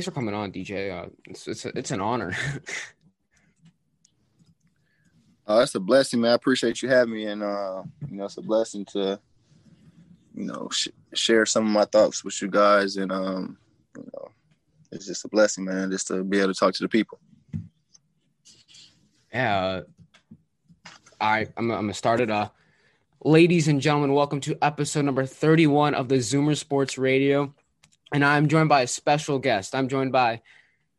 thanks for coming on, DJ. Uh, it's it's it's an honor. Oh, that's a blessing, man. I appreciate you having me, and uh, you know, it's a blessing to, you know, sh- share some of my thoughts with you guys, and um, you know, it's just a blessing, man, just to be able to talk to the people. Yeah. Uh, all right, I'm, I'm gonna start it. Uh, ladies and gentlemen, welcome to episode number 31 of the Zoomer Sports Radio, and I'm joined by a special guest. I'm joined by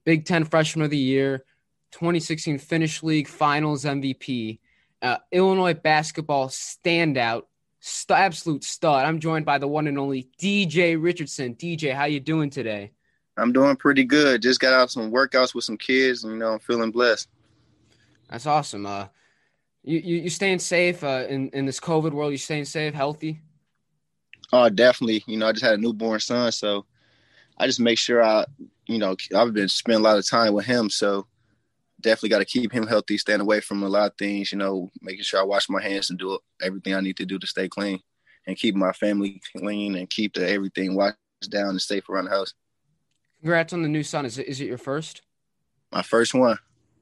Big Ten Freshman of the Year, 2016 Finnish League Finals MVP, uh, Illinois basketball standout, st- absolute stud. I'm joined by the one and only DJ Richardson. DJ, how you doing today? I'm doing pretty good. Just got out some workouts with some kids, and you know, I'm feeling blessed. That's awesome. Uh, you you, you staying safe uh, in in this COVID world? You staying safe, healthy? Oh, definitely. You know, I just had a newborn son, so I just make sure I, you know, I've been spending a lot of time with him, so definitely got to keep him healthy, staying away from a lot of things, you know, making sure I wash my hands and do everything I need to do to stay clean and keep my family clean and keep the everything washed down and safe around the house. Congrats on the new son. Is it, is it your first? My first one,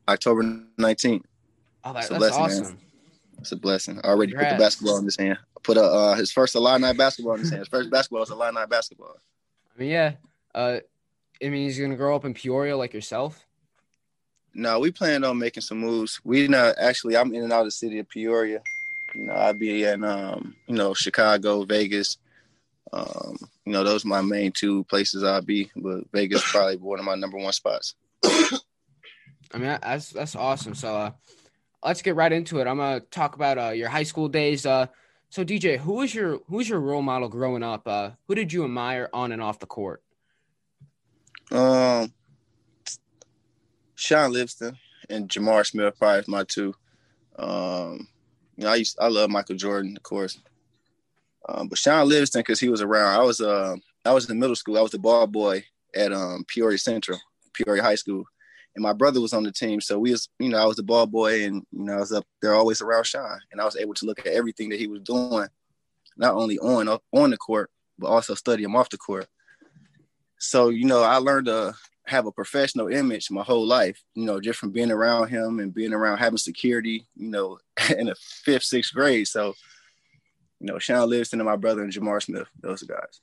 October 19th. Oh, that, that's blessing, awesome. Man. It's a blessing. I already Congrats. put the basketball in his hand. I put a, uh, his first Illini basketball in his hand. His first basketball was Illini basketball. I mean, yeah. Uh, I mean, he's to grow up in Peoria like yourself. No, we plan on making some moves. We not actually. I'm in and out of the city of Peoria. You know, I'll be in um, you know, Chicago, Vegas. Um, you know, those are my main two places I'll be. But Vegas probably one of my number one spots. I mean, that's that's awesome. So, uh, let's get right into it. I'm gonna talk about uh, your high school days. Uh, so DJ, who was your who was your role model growing up? Uh, who did you admire on and off the court? Um, Shaun Livingston and Jamar Smith probably my two. Um, you know, I used I love Michael Jordan, of course. Um, but Shaun Livingston, because he was around. I was uh I was in the middle school. I was the ball boy at um Peoria Central, Peoria High School. And my brother was on the team. So we was, you know, I was the ball boy and you know, I was up there always around Shaun, And I was able to look at everything that he was doing, not only on on the court, but also study him off the court. So, you know, I learned to have a professional image my whole life, you know, just from being around him and being around having security, you know, in the fifth, sixth grade. So, you know, Shaun Livingston and my brother and Jamar Smith, those guys.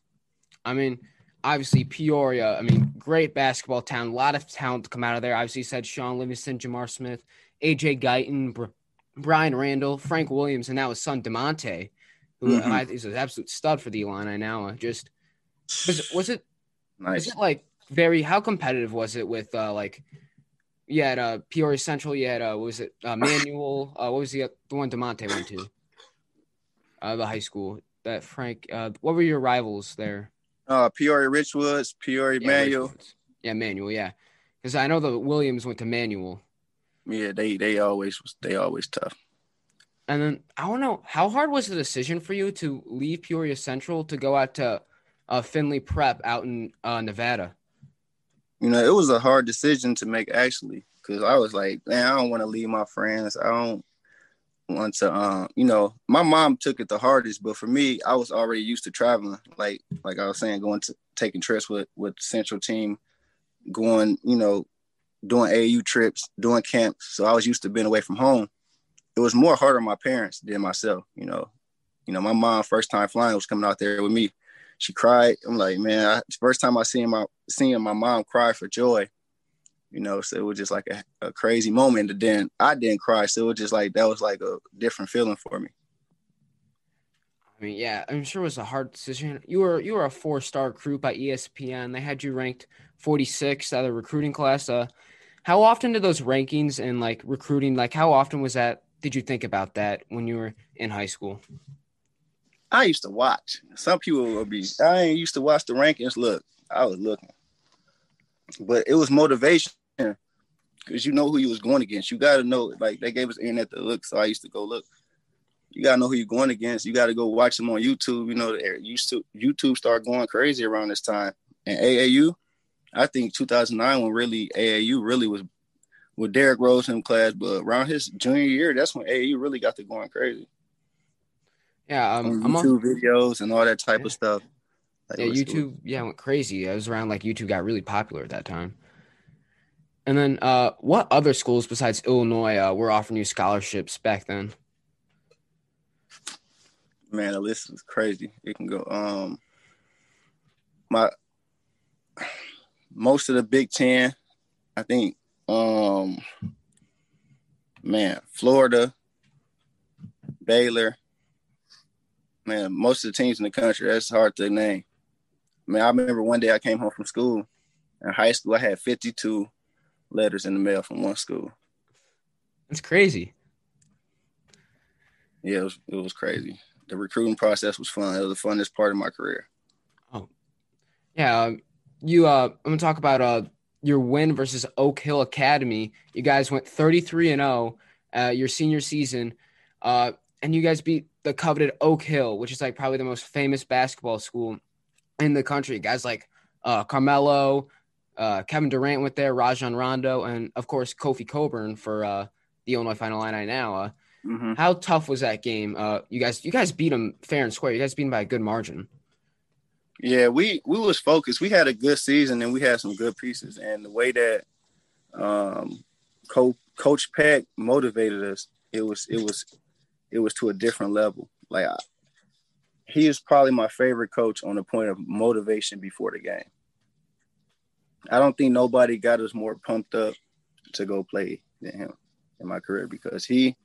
I mean, obviously Peoria, I mean, great basketball town, a lot of talent to come out of there. Obviously, said Shaun Livingston, Jamar Smith, AJ Guyton, Br- Brian Randall, Frank Williams, and now his son Da'Monte, who mm-hmm. is an absolute stud for the Illini now. Just was it, was it nice. it like very how competitive was it with uh like you had uh Peoria Central, you had uh what was it uh Manual, uh what was the the one Da'Monte went to? Uh the high school. That Frank uh what were your rivals there? Uh Peoria Richwoods, Peoria yeah, Manual. Richwoods. Yeah, Manual, yeah. Because I know the Williams went to Manual. Yeah, they they always they always tough. And then I don't know how hard was the decision for you to leave Peoria Central to go out to uh, Findlay Prep out in uh, Nevada you know, it was a hard decision to make actually, because I was like, man, I don't want to leave my friends. I don't want to, um, you know, my mom took it the hardest, but for me, I was already used to traveling. Like, like I was saying, going to taking trips with with Central Team, going, you know, doing AAU trips, doing camps. So I was used to being away from home. It was more hard on my parents than myself. You know, you know, my mom first time flying was coming out there with me she cried. I'm like, man, I, first time I seen my seeing my mom cry for joy, you know, so it was just like a, a crazy moment. And then I didn't cry, so it was just like that was like a different feeling for me. I mean, yeah, I'm sure it was a hard decision. You were you were a four star recruit by ESPN. They had you ranked 46th out of the recruiting class. Uh, how often did those rankings and like recruiting, like how often was that? Did you think about that when you were in high school? I used to watch. Some people would be. I ain't used to watch the rankings. Look, I was looking, but it was motivation because you know who you was going against. You got to know. Like they gave us internet to look, so I used to go look. You gotta know who you're going against. You gotta go watch them on YouTube. You know, to YouTube start going crazy around this time. And AAU, I think 2009 when really AAU really was with Derrick Rose in class, but around his junior year, that's when AAU really got to going crazy. Yeah, um, on YouTube videos and all that type yeah. of stuff. Like yeah, YouTube, was... yeah, went crazy. I was around like YouTube got really popular at that time. And then, uh, what other schools besides Illinois uh, were offering you scholarships back then? Man, the list is crazy. It can go. Um, my most of the Big Ten, I think. Um, man, Florida, Baylor. Man, most of the teams in the country. That's hard to name. I mean, I remember one day I came home from school. In high school, I had 52 letters in the mail from one school. That's crazy. Yeah, it was, it was crazy. The recruiting process was fun. It was the funnest part of my career. Oh, yeah. Um, you, uh, I'm gonna talk about uh your win versus Oak Hill Academy. You guys went 33 and 0 uh, your senior season, uh, and you guys beat the coveted Oak Hill, which is like probably the most famous basketball school in the country. Guys like uh, Carmelo, uh, Kevin Durant went there, Rajon Rondo, and of course Kofi Cockburn for uh, the Illinois Final Illini now. Uh, mm-hmm. How tough was that game? Uh, you guys, you guys beat them fair and square. You guys beat them by a good margin. Yeah, we we was focused. We had a good season and we had some good pieces. And the way that um, Co- Coach Peck motivated us, it was it was it was to a different level. Like I, he is probably my favorite coach on the point of motivation before the game. I don't think nobody got us more pumped up to go play than him in my career because he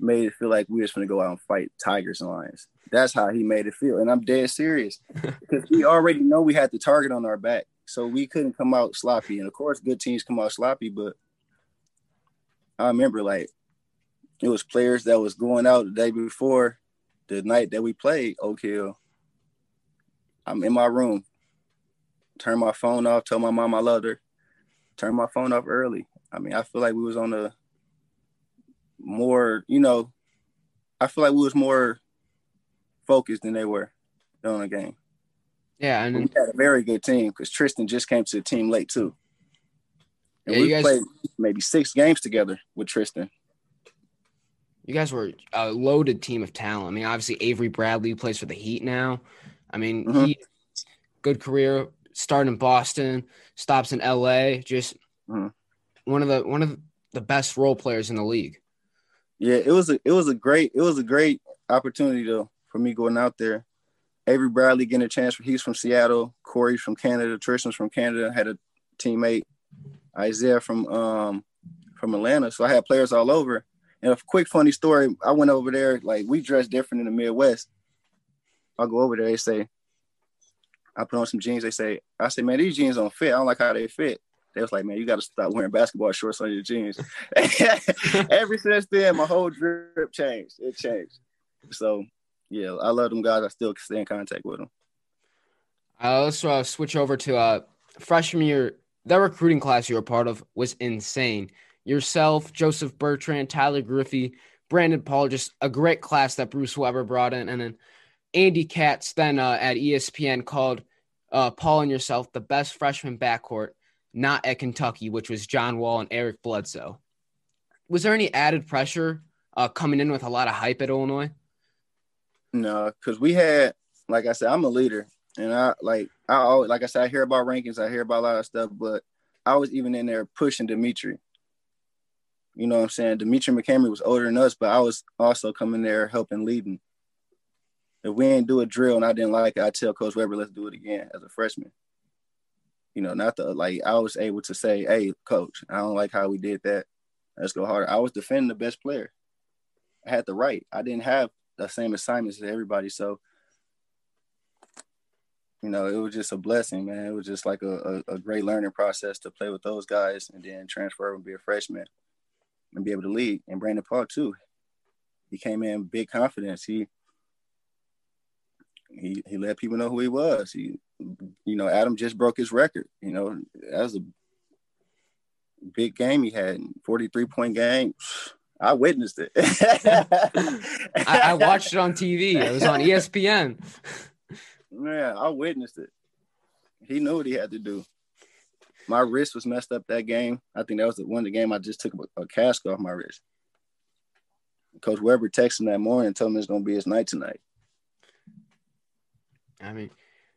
made it feel like we was going to go out and fight tigers and lions. That's how he made it feel, and I'm dead serious because we already know we had the target on our back, so we couldn't come out sloppy. And of course, good teams come out sloppy, but I remember like it was players that was going out the day before the night that we played Oak Hill. I'm in my room turn my phone off, tell my mom I loved her, turn my phone off early. I mean, I feel like we was on a more, you know, I feel like we was more focused than they were on the game. Yeah, and we had a very good team because Tristan just came to the team late too. And yeah, we guys, played maybe six games together with Tristan. You guys were a loaded team of talent. I mean, obviously Avery Bradley plays for the Heat now. I mean, mm-hmm. he good career, started in Boston, stops in LA. Just mm. one of the one of the best role players in the league. Yeah, it was a it was a great it was a great opportunity though for me going out there. Avery Bradley getting a chance. For he's from Seattle. Cory's from Canada. Tristan's from Canada. Had a teammate, Isaiah from um from Atlanta. So I had players all over. And a quick funny story. I went over there. Like we dress different in the Midwest. I'll go over there. They say, I put on some jeans. They say, I say, man, these jeans don't fit. I don't like how they fit. They was like, man, you got to stop wearing basketball shorts on your jeans. Ever since then, my whole drip changed. It changed. So, yeah, I love them guys. I still stay in contact with them. Uh, let's uh, switch over to uh, freshman year. That recruiting class you were part of was insane. Yourself, Joseph Bertrand, Tyler Griffey, Brandon Paul, just a great class that Bruce Weber brought in. And then Andy Katz then uh, at ESPN called uh, Paul and yourself the best freshman backcourt, not at Kentucky, which was John Wall and Eric Bledsoe. Was there any added pressure uh, coming in with a lot of hype at Illinois? No, because we had, like I said, I'm a leader, and I like I always, like I said, I hear about rankings, I hear about a lot of stuff, but I was even in there pushing Demetri. You know what I'm saying? Demetri McCamey was older than us, but I was also coming there helping leading if we ain't do a drill and I didn't like it, I tell Coach Weber, let's do it again as a freshman. You know, not the like I was able to say, hey, coach, I don't like how we did that. Let's go harder. I was defending the best player. I had the right. I didn't have the same assignments as everybody. So, you know, it was just a blessing, man. It was just like a, a, a great learning process to play with those guys and then transfer and be a freshman and be able to lead. And Brandon Paul too. He came in big confidence. He he he let people know who he was. He, you know, Adam just broke his record. You know, that was a big game he had, forty three point game. I witnessed it. I, I, watched it on TV. It was on ESPN. Yeah, I witnessed it. He knew what he had to do. My wrist was messed up that game. I think that was the one of the game I just took a, a cast off my wrist. Coach Weber texted him that morning and told him it's gonna be his night tonight. I mean,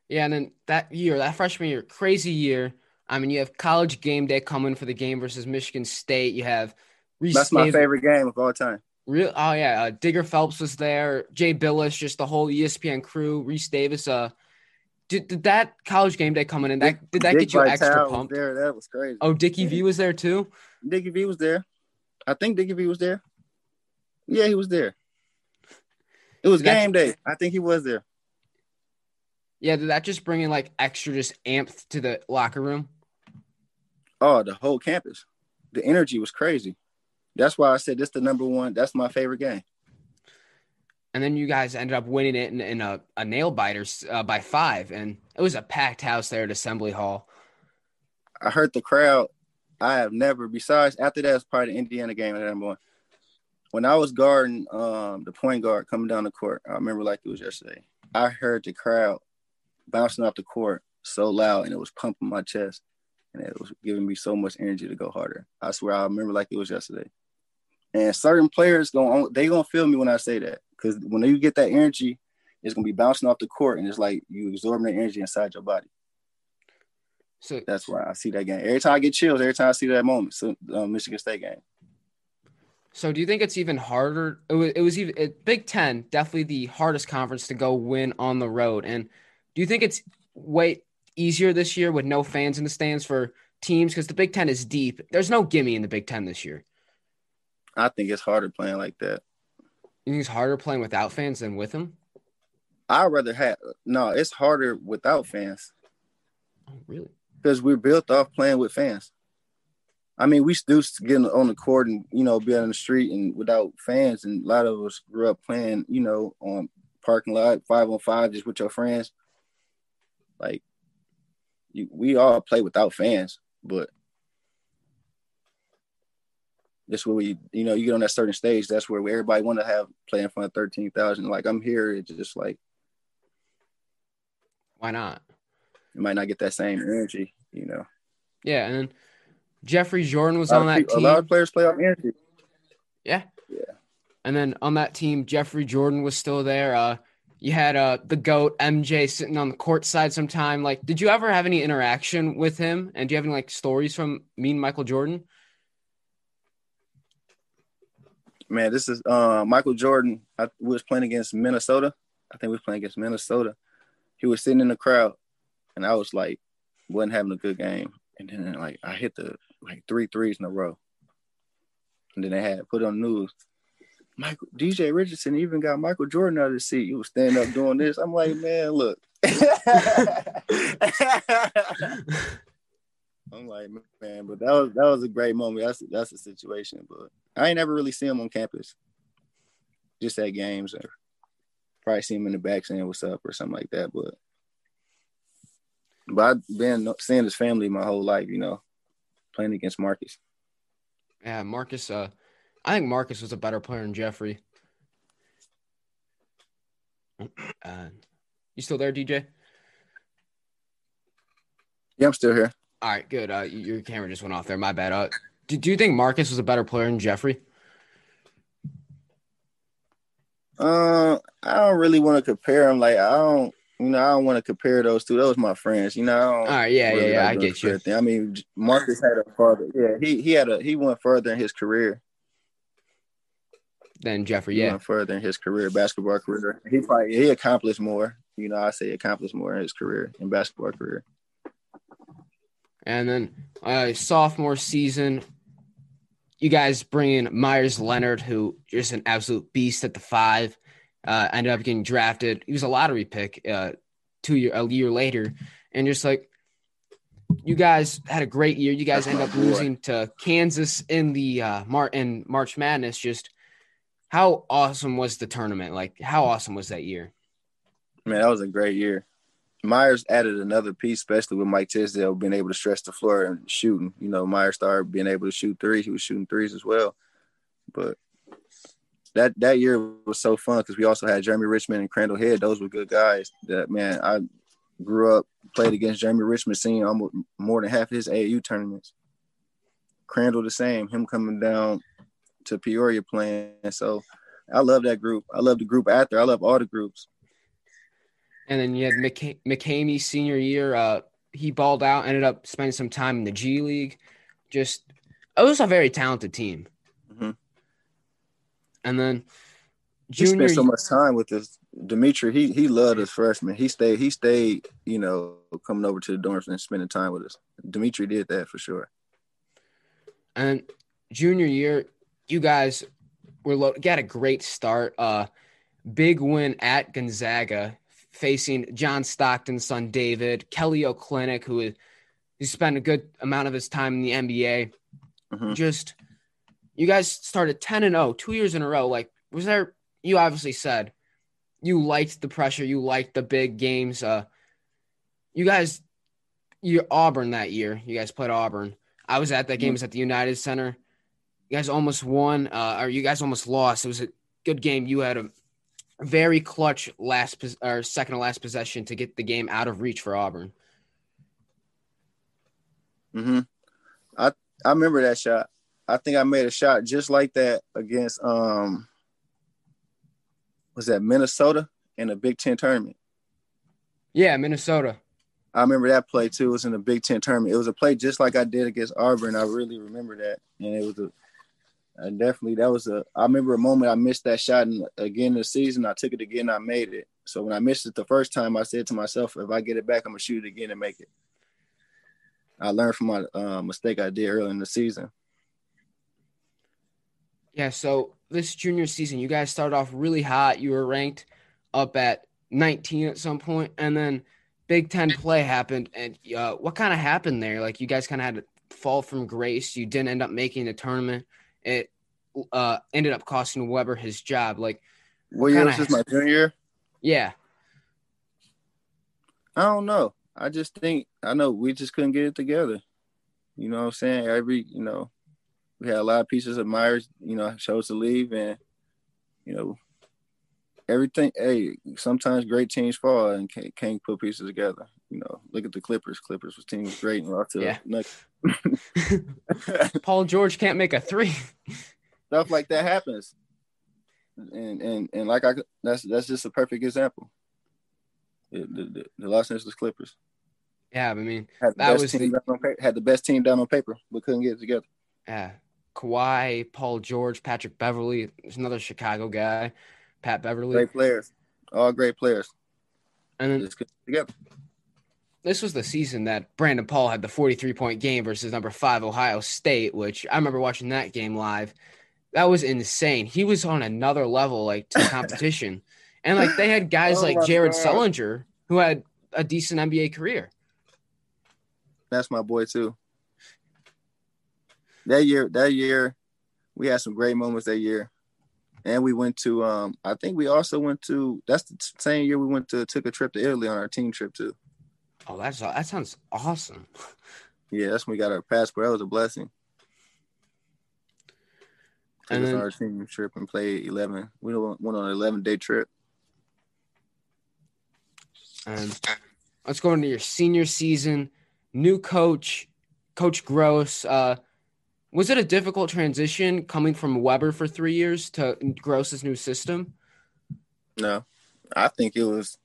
Yeah, and then that year, that freshman year, crazy year. I mean, you have college game day coming for the game versus Michigan State. You have Reese that's my favorite game of all time. Real, oh yeah, uh, Digger Phelps was there. Jay Bilas, just the whole ESPN crew. Rece Davis. Uh, did, did that college game day coming in? That did that Dick get you Vitale extra pumped? there, that was crazy. Oh, Dickie V was there too. Dickie V was there. I think Dickie V was there. Yeah, he was there. It was game day. I think he was there. Yeah, did that just bring in like extra just amped to the locker room? Oh, the whole campus. The energy was crazy. That's why I said this the number one. That's my favorite game. And then you guys ended up winning it in, in a, a nail biter uh, by five, and it was a packed house there at Assembly Hall. I heard the crowd. I have never, besides after that, was probably the Indiana game that I'm going. When I was guarding um, the point guard coming down the court, I remember like it was yesterday. I heard the crowd bouncing off the court so loud, and it was pumping my chest, and it was giving me so much energy to go harder. I swear, I remember like it was yesterday. And certain players going they gonna feel me when I say that because when you get that energy, it's gonna be bouncing off the court, and it's like you absorbing the energy inside your body. So that's why I see that game every time I get chills. Every time I see that moment, so um, Michigan State game. So do you think it's even harder? It was, it was even it, Big Ten, definitely the hardest conference to go win on the road. And do you think it's way easier this year with no fans in the stands for teams because the Big Ten is deep? There's no gimme in the Big Ten this year. I think it's harder playing like that. You think it's harder playing without fans than with them? I'd rather have no. It's harder without fans. Oh, really? Because we're built off playing with fans. I mean, we still get on the court and you know be on the street and without fans, and a lot of us grew up playing, you know, on parking lot five on five just with your friends. Like, you, we all play without fans, but that's where we, you know, you get on that certain stage. That's where everybody want to have play in front of thirteen thousand. Like I'm here, it's just like, why not? You might not get that same energy, you know. Yeah, and Jeffrey Jordan was on that people, team. A lot of players play off energy. Yeah. Yeah. And then on that team, Jeffrey Jordan was still there. Uh, you had uh the goat MJ sitting on the court side sometime. Like, did you ever have any interaction with him? And do you have any like stories from me and Michael Jordan? Man, this is uh, Michael Jordan. I was playing against Minnesota. I think we was playing against Minnesota. He was sitting in the crowd, and I was like, wasn't having a good game. And then like I hit the like three threes in a row. And then they had put on news. Michael DJ Richardson even got Michael Jordan out of the seat. He was standing up doing this. I'm like, man, look. I'm like, man, but that was that was a great moment. That's that's a situation, but I ain't never really see him on campus. Just at games or probably see him in the back saying what's up or something like that. But but I've been seeing his family my whole life, you know, playing against Marcus. Yeah, Marcus. Uh, I think Marcus was a better player than Jeffrey. Uh, you still there, DJ? Yeah, I'm still here. All right, good. Uh, your camera just went off there. My bad. Uh, do, do you think Marcus was a better player than Jeffrey? Uh, I don't really want to compare them. Like I don't, you know, I don't want to compare those two. Those my friends. You know. All right. Yeah. Really yeah. Yeah. I get you. Thing. I mean, Marcus had a farther. Yeah. He he had a he went further in his career than Jeffrey. He yeah. Went further in his career, basketball career. He probably he accomplished more. You know, I say accomplished more in his career in basketball career. And then uh, sophomore season, you guys bring in Meyers Leonard, who is an absolute beast at the five. Uh, ended up getting drafted. He was a lottery pick uh, two year a year later, and just like you guys had a great year. You guys end up losing to Kansas in the uh, Mar- in March Madness. Just how awesome was the tournament? Like how awesome was that year? Man, that was a great year. Meyers added another piece, especially with Mike Tisdale being able to stretch the floor and shooting. You know, Meyers started being able to shoot threes. He was shooting threes as well. But that that year was so fun because we also had Jereme Richmond and Crandall Head. Those were good guys. That man, I grew up played against Jereme Richmond, seeing almost more than half of his AAU tournaments. Crandall the same. Him coming down to Peoria playing. So I love that group. I love the group after. I love all the groups. And then you had McC- McCamey senior year. Uh, he balled out, ended up spending some time in the G League. Just it was a very talented team. Mhm. And then He junior spent so much time with this Demetri. He he loved his freshman. He stayed. He stayed. You know, coming over to the dorms and spending time with us. Demetri did that for sure. And junior year, you guys were lo- got a great start. Uh, big win at Gonzaga, facing John Stockton's son David Kelly Olynyk, who is he spent a good amount of his time in the NBA. Mhm. Just you guys started ten and 0, two years in a row. Like, was there? You obviously said you liked the pressure, you liked the big games. Uh, you guys, you Auburn that year. You guys played Auburn. I was at that game. It was at the United Center. You guys almost won, uh, or you guys almost lost. It was a good game. You had a very clutch last pos- or second to last possession to get the game out of reach for Auburn. hmm I I remember that shot. I think I made a shot just like that against um was that Minnesota in a Big Ten tournament. Yeah, Minnesota. I remember that play too. It was in the Big Ten tournament. It was a play just like I did against Auburn. I really remember that, and it was a I definitely that was a. I remember a moment I missed that shot, and again the season I took it again. I made it. So when I missed it the first time, I said to myself, if I get it back, I'm gonna shoot it again and make it. I learned from my uh, mistake I did early in the season. Yeah, so this junior season, you guys started off really hot. You were ranked up at 19 at some point, and then Big Ten play happened. And uh, what kind of happened there? Like you guys kind of had to fall from grace. You didn't end up making the tournament. It uh, ended up costing Weber his job. Like, What year was this? My junior year. yeah, I don't know. I just think I know we just couldn't get it together. You know what I'm saying? Every you know, we had a lot of pieces of Meyers, you know, chose to leave and you know everything hey, sometimes great teams fall and can't, can't put pieces together. You know, look at the Clippers. Clippers was team was great and lost to Yeah. next Paul George can't make a three. stuff like that happens. And and and like I that's that's just a perfect example. The, the, the, Los Angeles Clippers. yeah, I mean, Had the That best was team the- paper, had the best team down on paper, but couldn't get it together. yeah, Kawhi, Paul George, Patrick Beverley. There's another Chicago guy, Pat Beverley. Great players, all great players. And then Just together. this was the season that Brandon Paul had the 43 point game versus number five Ohio State, which I remember watching that game live. That was insane. He was on another level, like to competition, and like they had guys Oh like Jared God. Sullinger who had a decent NBA career. That's my boy too. That year, that year, we had some great moments that year, and we went to. Um, I think we also went to. That's the same year we went to took a trip to Italy on our team trip too. Oh, that's that sounds awesome. Yeah, that's when we got our passport. That was a blessing. And then- our team trip and played eleven. We went on an eleven day trip. And let's go into your senior season. New coach, Coach Groce. Uh, was it a difficult transition coming from Weber for three years to Groce's new system? No, I think it was,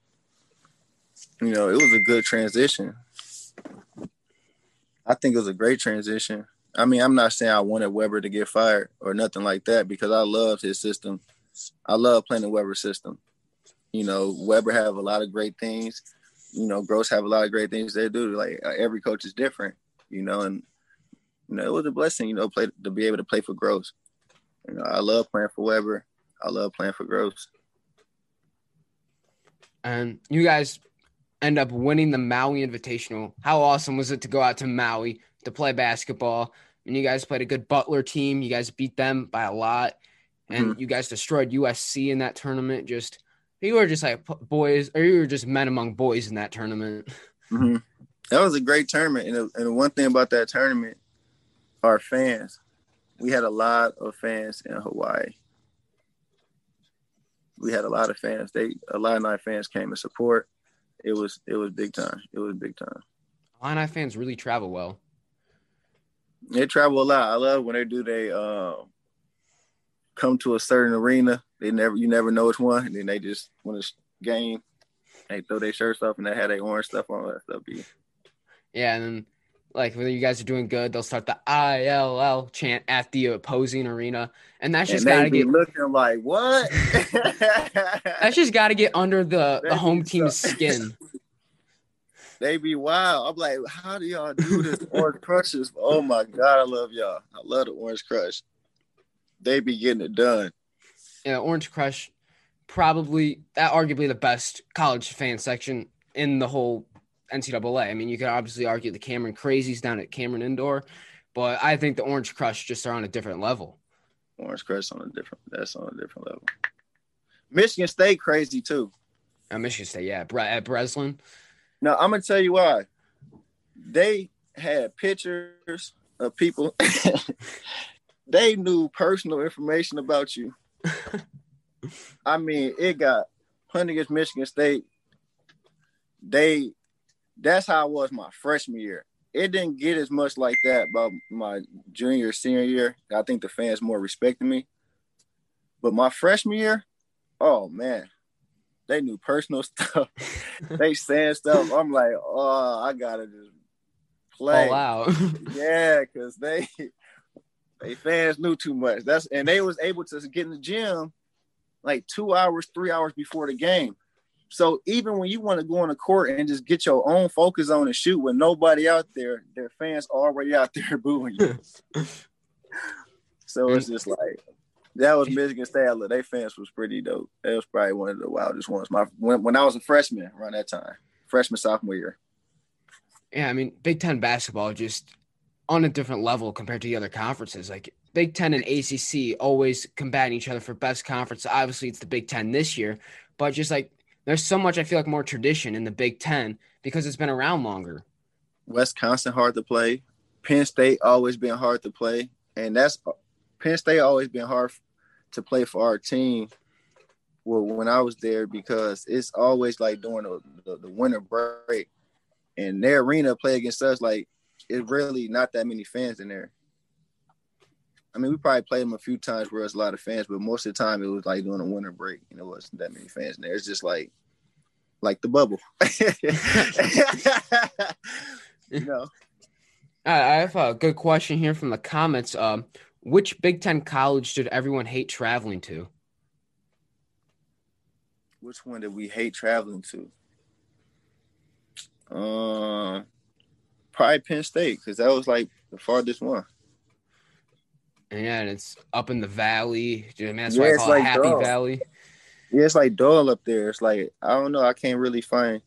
you know, it was a good transition. I think it was a great transition. I mean, I'm not saying I wanted Weber to get fired or nothing like that because I loved his system. I love playing the Weber system. You know, Weber have a lot of great things. You know, Groce have a lot of great things they do. Like every coach is different. You know, and you know it was a blessing. You know, play to be able to play for Groce. You know, I love playing for Weber. I love playing for Groce. and you guys end up winning the Maui Invitational. How awesome was it to go out to Maui to play basketball? And you guys played a good Butler team. You guys beat them by a lot, and you guys destroyed USC in that tournament. Just you were just like boys, or you were just men among boys in that tournament. hmm That was a great tournament, and, and the one thing about that tournament, our fans, we had a lot of fans in Hawaii. We had a lot of fans. They a lot of night fans came to support. It was it was big time. It was big time. Illini fans really travel well. They travel a lot. I love when they do. They uh, come to a certain arena. They never you never know which one, and then they just when a game, they throw their shirts off and they had their orange stuff on. That stuff be. Yeah, and then like when you guys are doing good, they'll start the ILL chant at the opposing arena, and that's just got to get looking like what? that's just got to get under the the home team's skin. They be wild. I'm like, how do y'all do this? Orange Crushes. Oh my god, I love y'all. I love the Orange Crush. They be getting it done. Yeah, Orange Crush, probably that arguably the best college fan section in the whole NCAA. I mean, you could obviously argue the Cameron Crazies down at Cameron Indoor, but I think the Orange Crush just are on a different level. Orange Crush on a different. That's on a different level. Michigan State crazy too. Uh, Michigan State, yeah, at Breslin. Now I'm gonna tell you why. They had pictures of people. they knew personal information about you. I mean, it got against Michigan State. They that's how it was my freshman year. It didn't get as much like that about my junior, senior year. I think the fans more respected me. But my freshman year, oh man, they knew personal stuff. they saying stuff. I'm like, oh, I gotta just play. All out. yeah, because they they fans knew too much. That's and they was able to get in the gym like two hours, three hours before the game. So even when you want to go on the court and just get your own focus on and shoot with nobody out there, their fans already out there booing you. so it's just like that was Michigan State. They fans was pretty dope. That was probably one of the wildest ones. My when, when I was a freshman around that time, freshman sophomore year. Yeah, I mean Big Ten basketball just on a different level compared to the other conferences. Like Big Ten and ACC always combating each other for best conference. Obviously, it's the Big Ten this year, but just like there's so much I feel like more tradition in the Big Ten because it's been around longer. Wisconsin hard to play. Penn State always been hard to play, and that's Penn State always been hard to play for our team. Well, when I was there, because it's always like during the, the, the winter break, and their arena play against us like it's really not that many fans in there. I mean, we probably played them a few times where there's a lot of fans, but most of the time it was like during a winter break, and it wasn't that many fans in there. It's just like, like the bubble, you know. I have a good question here from the comments. Um, which Big Ten college did everyone hate traveling to? Which one did we hate traveling to? Um, uh, probably Penn State because that was like the farthest one. Yeah, and it's up in the valley. Man, that's yeah, why I call like it Happy Valley. Yeah, it's like dull up there. It's like I don't know. I can't really find.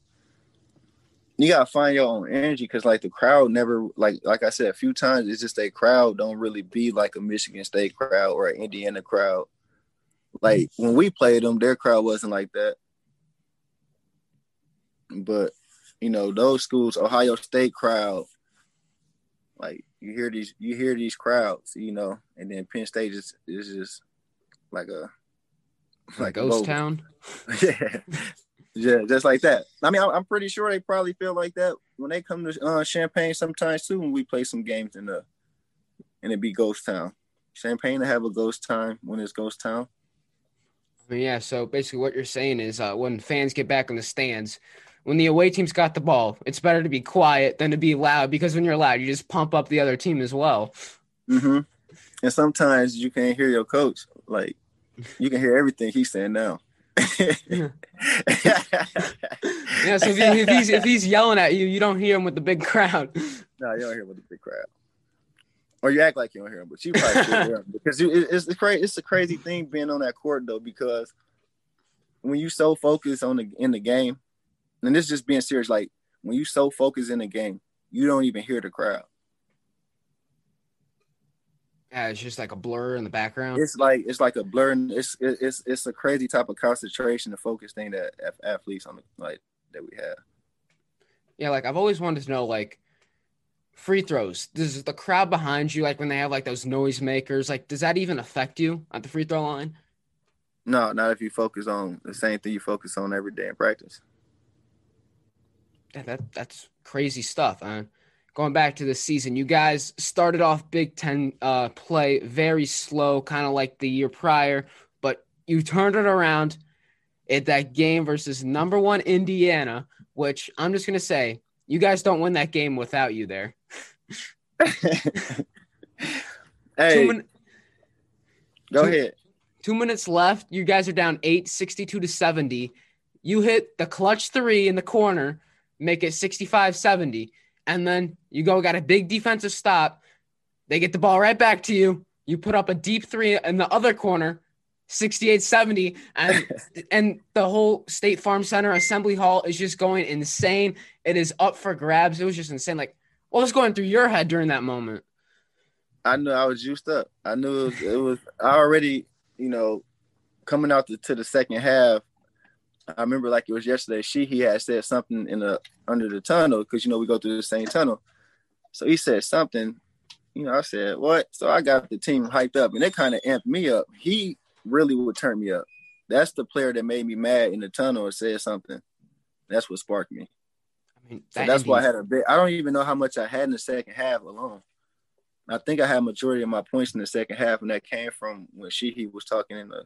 You gotta find your own energy because like the crowd never like like I said a few times. It's just a crowd don't really be like a Michigan State crowd or an Indiana crowd. Like when we played them, their crowd wasn't like that. But you know those schools, Ohio State crowd, like you hear these you hear these crowds, you know, and then Penn State is is just like a like ghost town. yeah, yeah, just like that. I mean, I'm pretty sure they probably feel like that when they come to uh, Champaign sometimes too. When we play some games in the and it be ghost town. Champaign to have a ghost time when it's ghost town. I mean, yeah. So basically, what you're saying is, uh, when fans get back in the stands, when the away team's got the ball, it's better to be quiet than to be loud because when you're loud, you just pump up the other team as well. Mm-hmm. And sometimes you can't hear your coach. Like you can hear everything he's saying now. yeah, so if, he, if, he's if he's yelling at you, you don't hear him with the big crowd. No, you don't hear him with the big crowd. Or you act like you don't hear him, but you probably hear him because it's it's crazy. It's a crazy thing being on that court though, because when you so focused on the in the game, and this is just being serious. Like when you so focused in the game, you don't even hear the crowd. Yeah, it's just like a blur in the background. It's like it's like a blur. It's it's it's a crazy type of concentration and focus thing that athletes on the like that we have. Yeah, like I've always wanted to know, like free throws. Does the crowd behind you, like when they have like those noise makers, like does that even affect you at the free throw line? No, not if you focus on the same thing you focus on every day in practice that, that that's crazy stuff. Uh, going back to the season, you guys started off Big Ten uh, play very slow, kind of like the year prior, but you turned it around at that game versus number one Indiana, which I'm just gonna say, you guys don't win that game without you there. hey, min- go two- ahead. Two minutes left. You guys are down eight, 62 to 70. You hit the clutch three in the corner, make it 65 70. And then you go, got a big defensive stop. They get the ball right back to you. You put up a deep three in the other corner, 68 70. And, and the whole State Farm Center Assembly Hall is just going insane. It is up for grabs. It was just insane. Like, what was going through your head during that moment? I knew I was juiced up. I knew it was, it was I already, you know, coming out the, to the second half. I remember like it was yesterday. Sheehey had said something in the under the tunnel because you know we go through the same tunnel. So he said something. You know, I said what? So I got the team hyped up, and it kind of amped me up. He really would turn me up. That's the player that made me mad in the tunnel or said something. That's what sparked me. I mean, So that's why I had a bit. I don't even know how much I had in the second half alone. I think I had majority of my points in the second half, and that came from when Sheehey was talking in the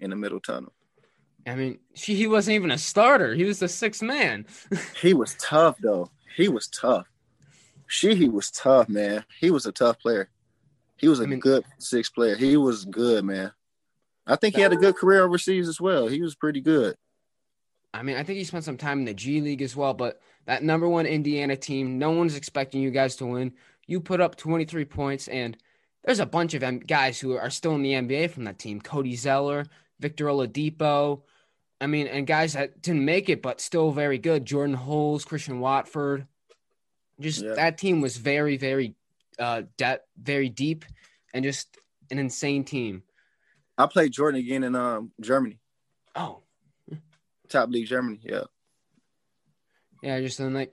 in the middle tunnel. I mean, she, he wasn't even a starter. He was the sixth man. He was tough though. He was tough. Sheehey was tough, man. He was a tough player. He was a I mean- good six player. He was good, man. I think he had a good career overseas as well. He was pretty good. I mean, I think he spent some time in the G League as well, but that number one Indiana team, no one's expecting you guys to win. You put up 23 points, and there's a bunch of guys who are still in the NBA from that team Cody Zeller, Victor Oladipo. I mean, and guys that didn't make it, but still very good. Jordan Hulls, Christian Watford. Just Yeah. that team was very, very, uh, de- very deep, and just an insane team. I played Jordan again in um Germany, Oh, top league Germany. Yeah. Yeah, just then like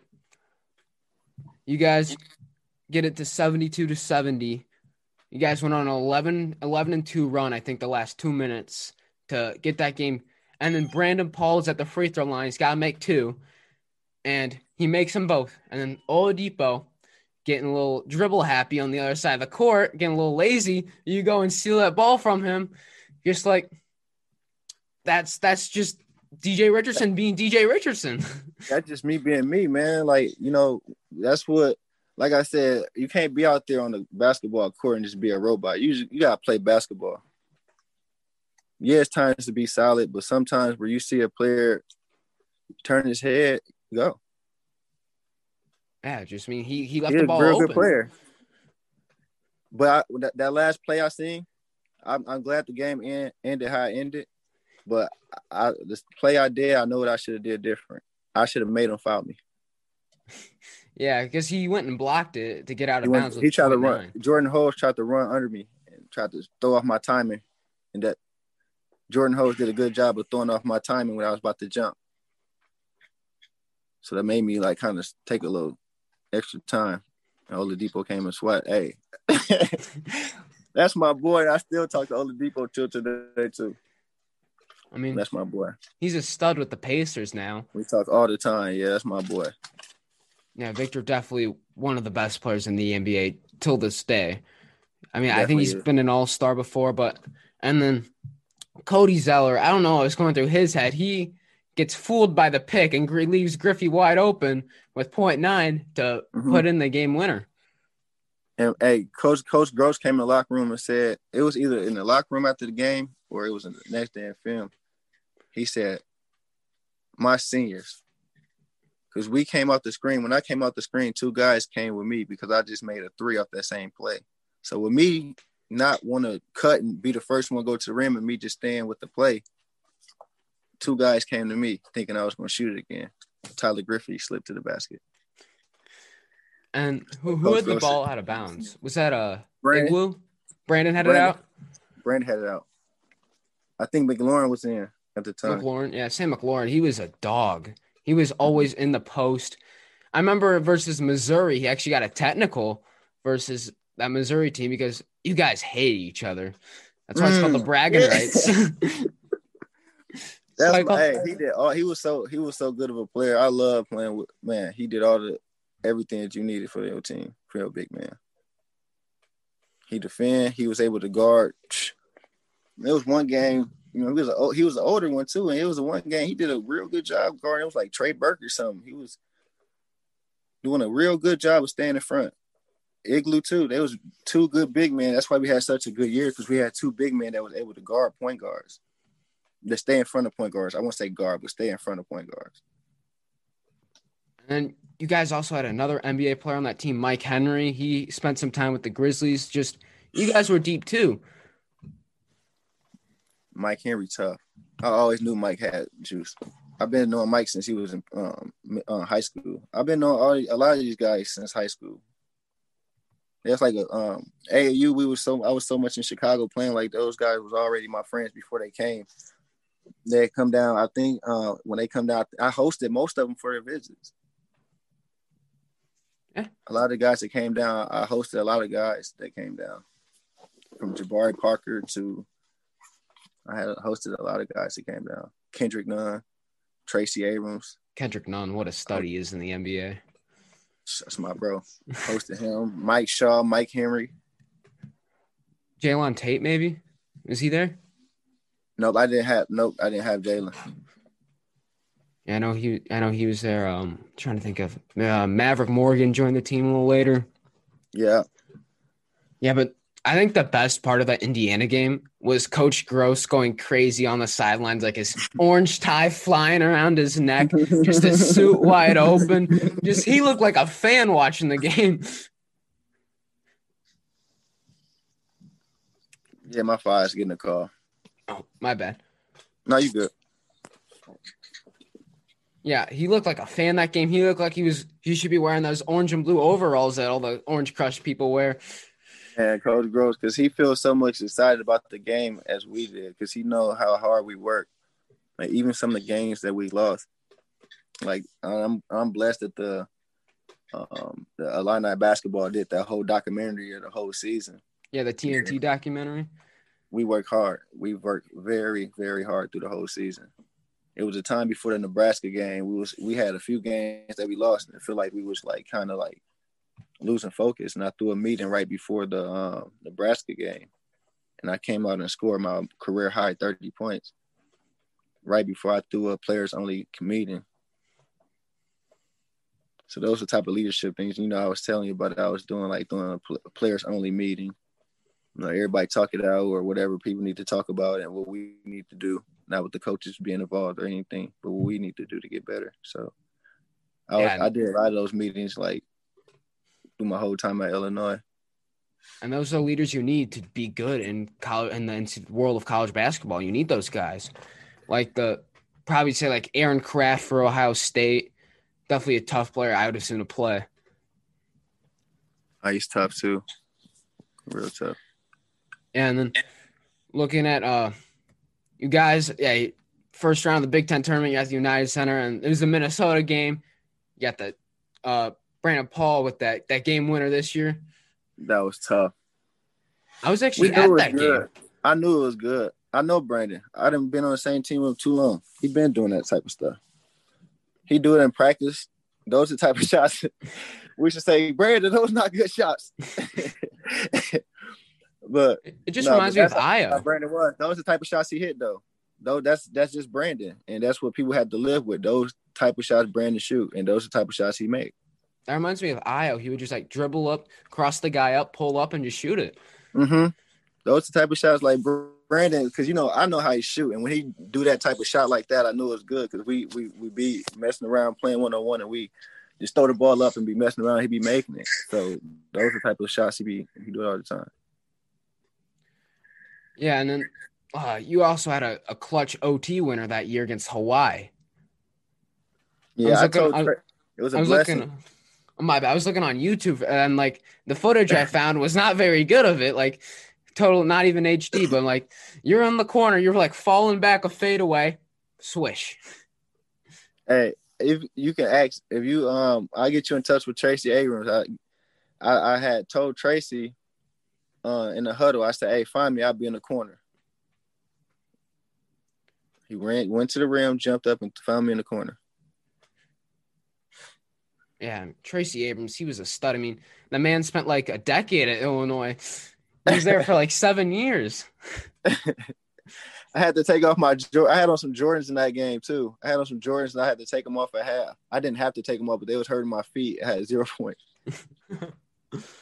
you guys get it to 72 to 70. You guys went on an 11, 11 and 2 run, I think, the last two minutes to get that game. And then Brandon Paul's at the free throw line. He's got to make two. And he makes them both. And then Oladipo getting a little dribble happy on the other side of the court, getting a little lazy. You go and steal that ball from him. Just like that's that's just DJ Richardson being DJ Richardson. that's just me being me, man. Like, you know, that's what like I said, you can't be out there on the basketball court and just be a robot. You you gotta play basketball. Yeah, it's times to be solid, but sometimes where you see a player turn his head, go. Yeah, just mean he he left He's the a ball real open. good player. But I, that, that last play I seen, I'm, I'm glad the game end, ended how it ended. But I, this play I did, I know what I should have did different. I should have made him foul me. Yeah, because he went and blocked it to get out He, of went, bounds. he tried to run. Jordan Hulls tried to run under me and tried to throw off my timing. And that Jordan Hulls did a good job of throwing off my timing when I was about to jump. So that made me like kind of take a little extra time. And Oladipo came and sweat. Hey, that's my boy. I still talk to Oladipo till today too. I mean, That's my boy. he's a stud with the Pacers now. We talk all the time. Yeah, that's my boy. Yeah, Victor definitely one of the best players in the NBA till this day. I mean, I think Definitely he's is. been an All Star before, but and then Cody Zeller. I don't know what was going through his head. He gets fooled by the pick and leaves Griffey wide open with point nine to Mhm. put in the game winner. And hey, Coach Coach Groce came in the locker room and said it was either in the locker room after the game or it was in the next day in film. He said, "My seniors, because we came off the screen. When I came off the screen, two guys came with me because I just made a three off that same play. So with me not want to cut and be the first one to go to the rim and me just staying with the play, two guys came to me thinking I was going to shoot it again. Tyler Griffey slipped to the basket. And who, who had the ball out of bounds? Was that uh Brandon? Brandon had Brandon. it out. Brandon had it out. I think McLaurin was in at the time. McLaurin, yeah, Sam McLaurin. He was a dog. He was always in the post. I remember versus Missouri, he actually got a technical versus that Missouri team because you guys hate each other. That's why it's called the Mm, bragging rights. That's my, hey, he did all he was so he was so good of a player. I love playing with man. He did all the everything that you needed for your team, for your big man. He defend, he was able to guard. There was one game You know, he was a, he was an older one too, and it was a one game. He did a real good job guarding. It was like Trey Burke or something. He was doing a real good job of staying in front. Egwu too. They was two good big men. That's why we had such a good year because we had two big men that was able to guard point guards. That stay in front of point guards. I won't say guard, but stay in front of point guards. And you guys also had another NBA player on that team, Mike Henry. He spent some time with the Grizzlies. Just you guys were deep too. Mike Henry tough. I always knew Mike had juice. I've been knowing Mike since he was in um, uh, high school. I've been knowing all, a lot of these guys since high school. That's like a um, AAU. We were so I was so much in Chicago playing like those guys was already my friends before they came. They come down. I think uh, when they come down, I hosted most of them for their visits. Yeah. A lot of the guys that came down, I hosted a lot of guys that came down, from Jabari Parker to I had hosted a lot of guys that came down. Kendrick Nunn, Tracy Abrams. Kendrick Nunn, what a study is in the NBA. That's my bro. Hosted him. Mike Shaw, Mike Henry. Jalen Tate, maybe? Is he there? Nope, I didn't have nope, I didn't have Jalen. Yeah, I know he I know he was there. Um trying to think of uh, Maverick Morgan joined the team a little later. Yeah. Yeah, but I think the best part of that Indiana game was Coach Groce going crazy on the sidelines, like his orange tie flying around his neck, just his suit wide open. Just he looked like a fan watching the game. Yeah, my fire's getting a call. Oh, my bad. No, you good. Yeah, he looked like a fan that game. He looked like he was he should be wearing those orange and blue overalls that all the Orange Crush people wear. And Coach Groce, because he feels so much excited about the game as we did, because he know how hard we work. Like even some of the games that we lost. Like I'm I'm blessed that the um the Illini basketball did that whole documentary of the whole season. Yeah, the TNT documentary. We work hard. We worked very, very hard through the whole season. It was a time before the Nebraska game. We was we had a few games that we lost and I feel like we was like kind of like losing focus, and I threw a meeting right before the uh, Nebraska game, and I came out and scored my career high thirty points right before I threw a players only meeting. So those are type of leadership things. You know, I was telling you about. It, I was doing like doing a players only meeting. You know, everybody talk it out or whatever people need to talk about and what we need to do. Not with the coaches being involved or anything, but what we need to do to get better. So I, was, I did a lot of those meetings like through my whole time at Illinois. And those are leaders you need to be good in college in the world of college basketball. You need those guys, like the probably say like Aaron Craft for Ohio State. Definitely a tough player. I would assume to play. Oh, he's tough too. Real tough. And then looking at uh, you guys, yeah, first round of the Big Ten tournament, you got the United Center, and it was the Minnesota game. You got the uh, Brandon Paul with that that game winner this year. That was tough. I was actually at that good. game. I knew it was good. I know Brandon. I didn't been on the same team with him too long. He been doing that type of stuff. He do it in practice. Those are the type of shots we should say, Brandon, those not good shots. but it just no, reminds me of Ayo. Brandon was. Those are the type of shots he hit though. Though that's that's just Brandon. And that's what people had to live with. Those type of shots Brandon shoot. And those are the type of shots he made. That reminds me of Ayo. He would just like dribble up, cross the guy up, pull up, and just shoot it. Mm-hmm. Those the type of shots like Brandon, because you know I know how he shoot, and when he do that type of shot like that, I knew it was good because we we we be messing around playing one on one, and we just throw the ball up and be messing around. He be making it. So those are the type of shots he be he do it all the time. Yeah, and then uh, you also had a, a clutch OT winner that year against Hawaii. Yeah, I, I told. I, it was a blessing. Looking, my bad. I was looking on YouTube and like the footage I found was not very good of it. Like total, not even HD, but like you're in the corner, you're like falling back a fade away, swish. Hey, if you can ask, if you um, I get you in touch with Tracy Abrams. I, I, I had told Tracy, uh, in the huddle, I said, "Hey, find me. I'll be in the corner." He ran, went to the rim, jumped up, and found me in the corner. Yeah, Tracy Abrams, he was a stud. I mean, the man spent like a decade at Illinois. He was there for like seven years. I had to take off my. I had on some Jordans in that game too. I had on some Jordans and I had to take them off at half. I didn't have to take them off, but they was hurting my feet. I had zero points.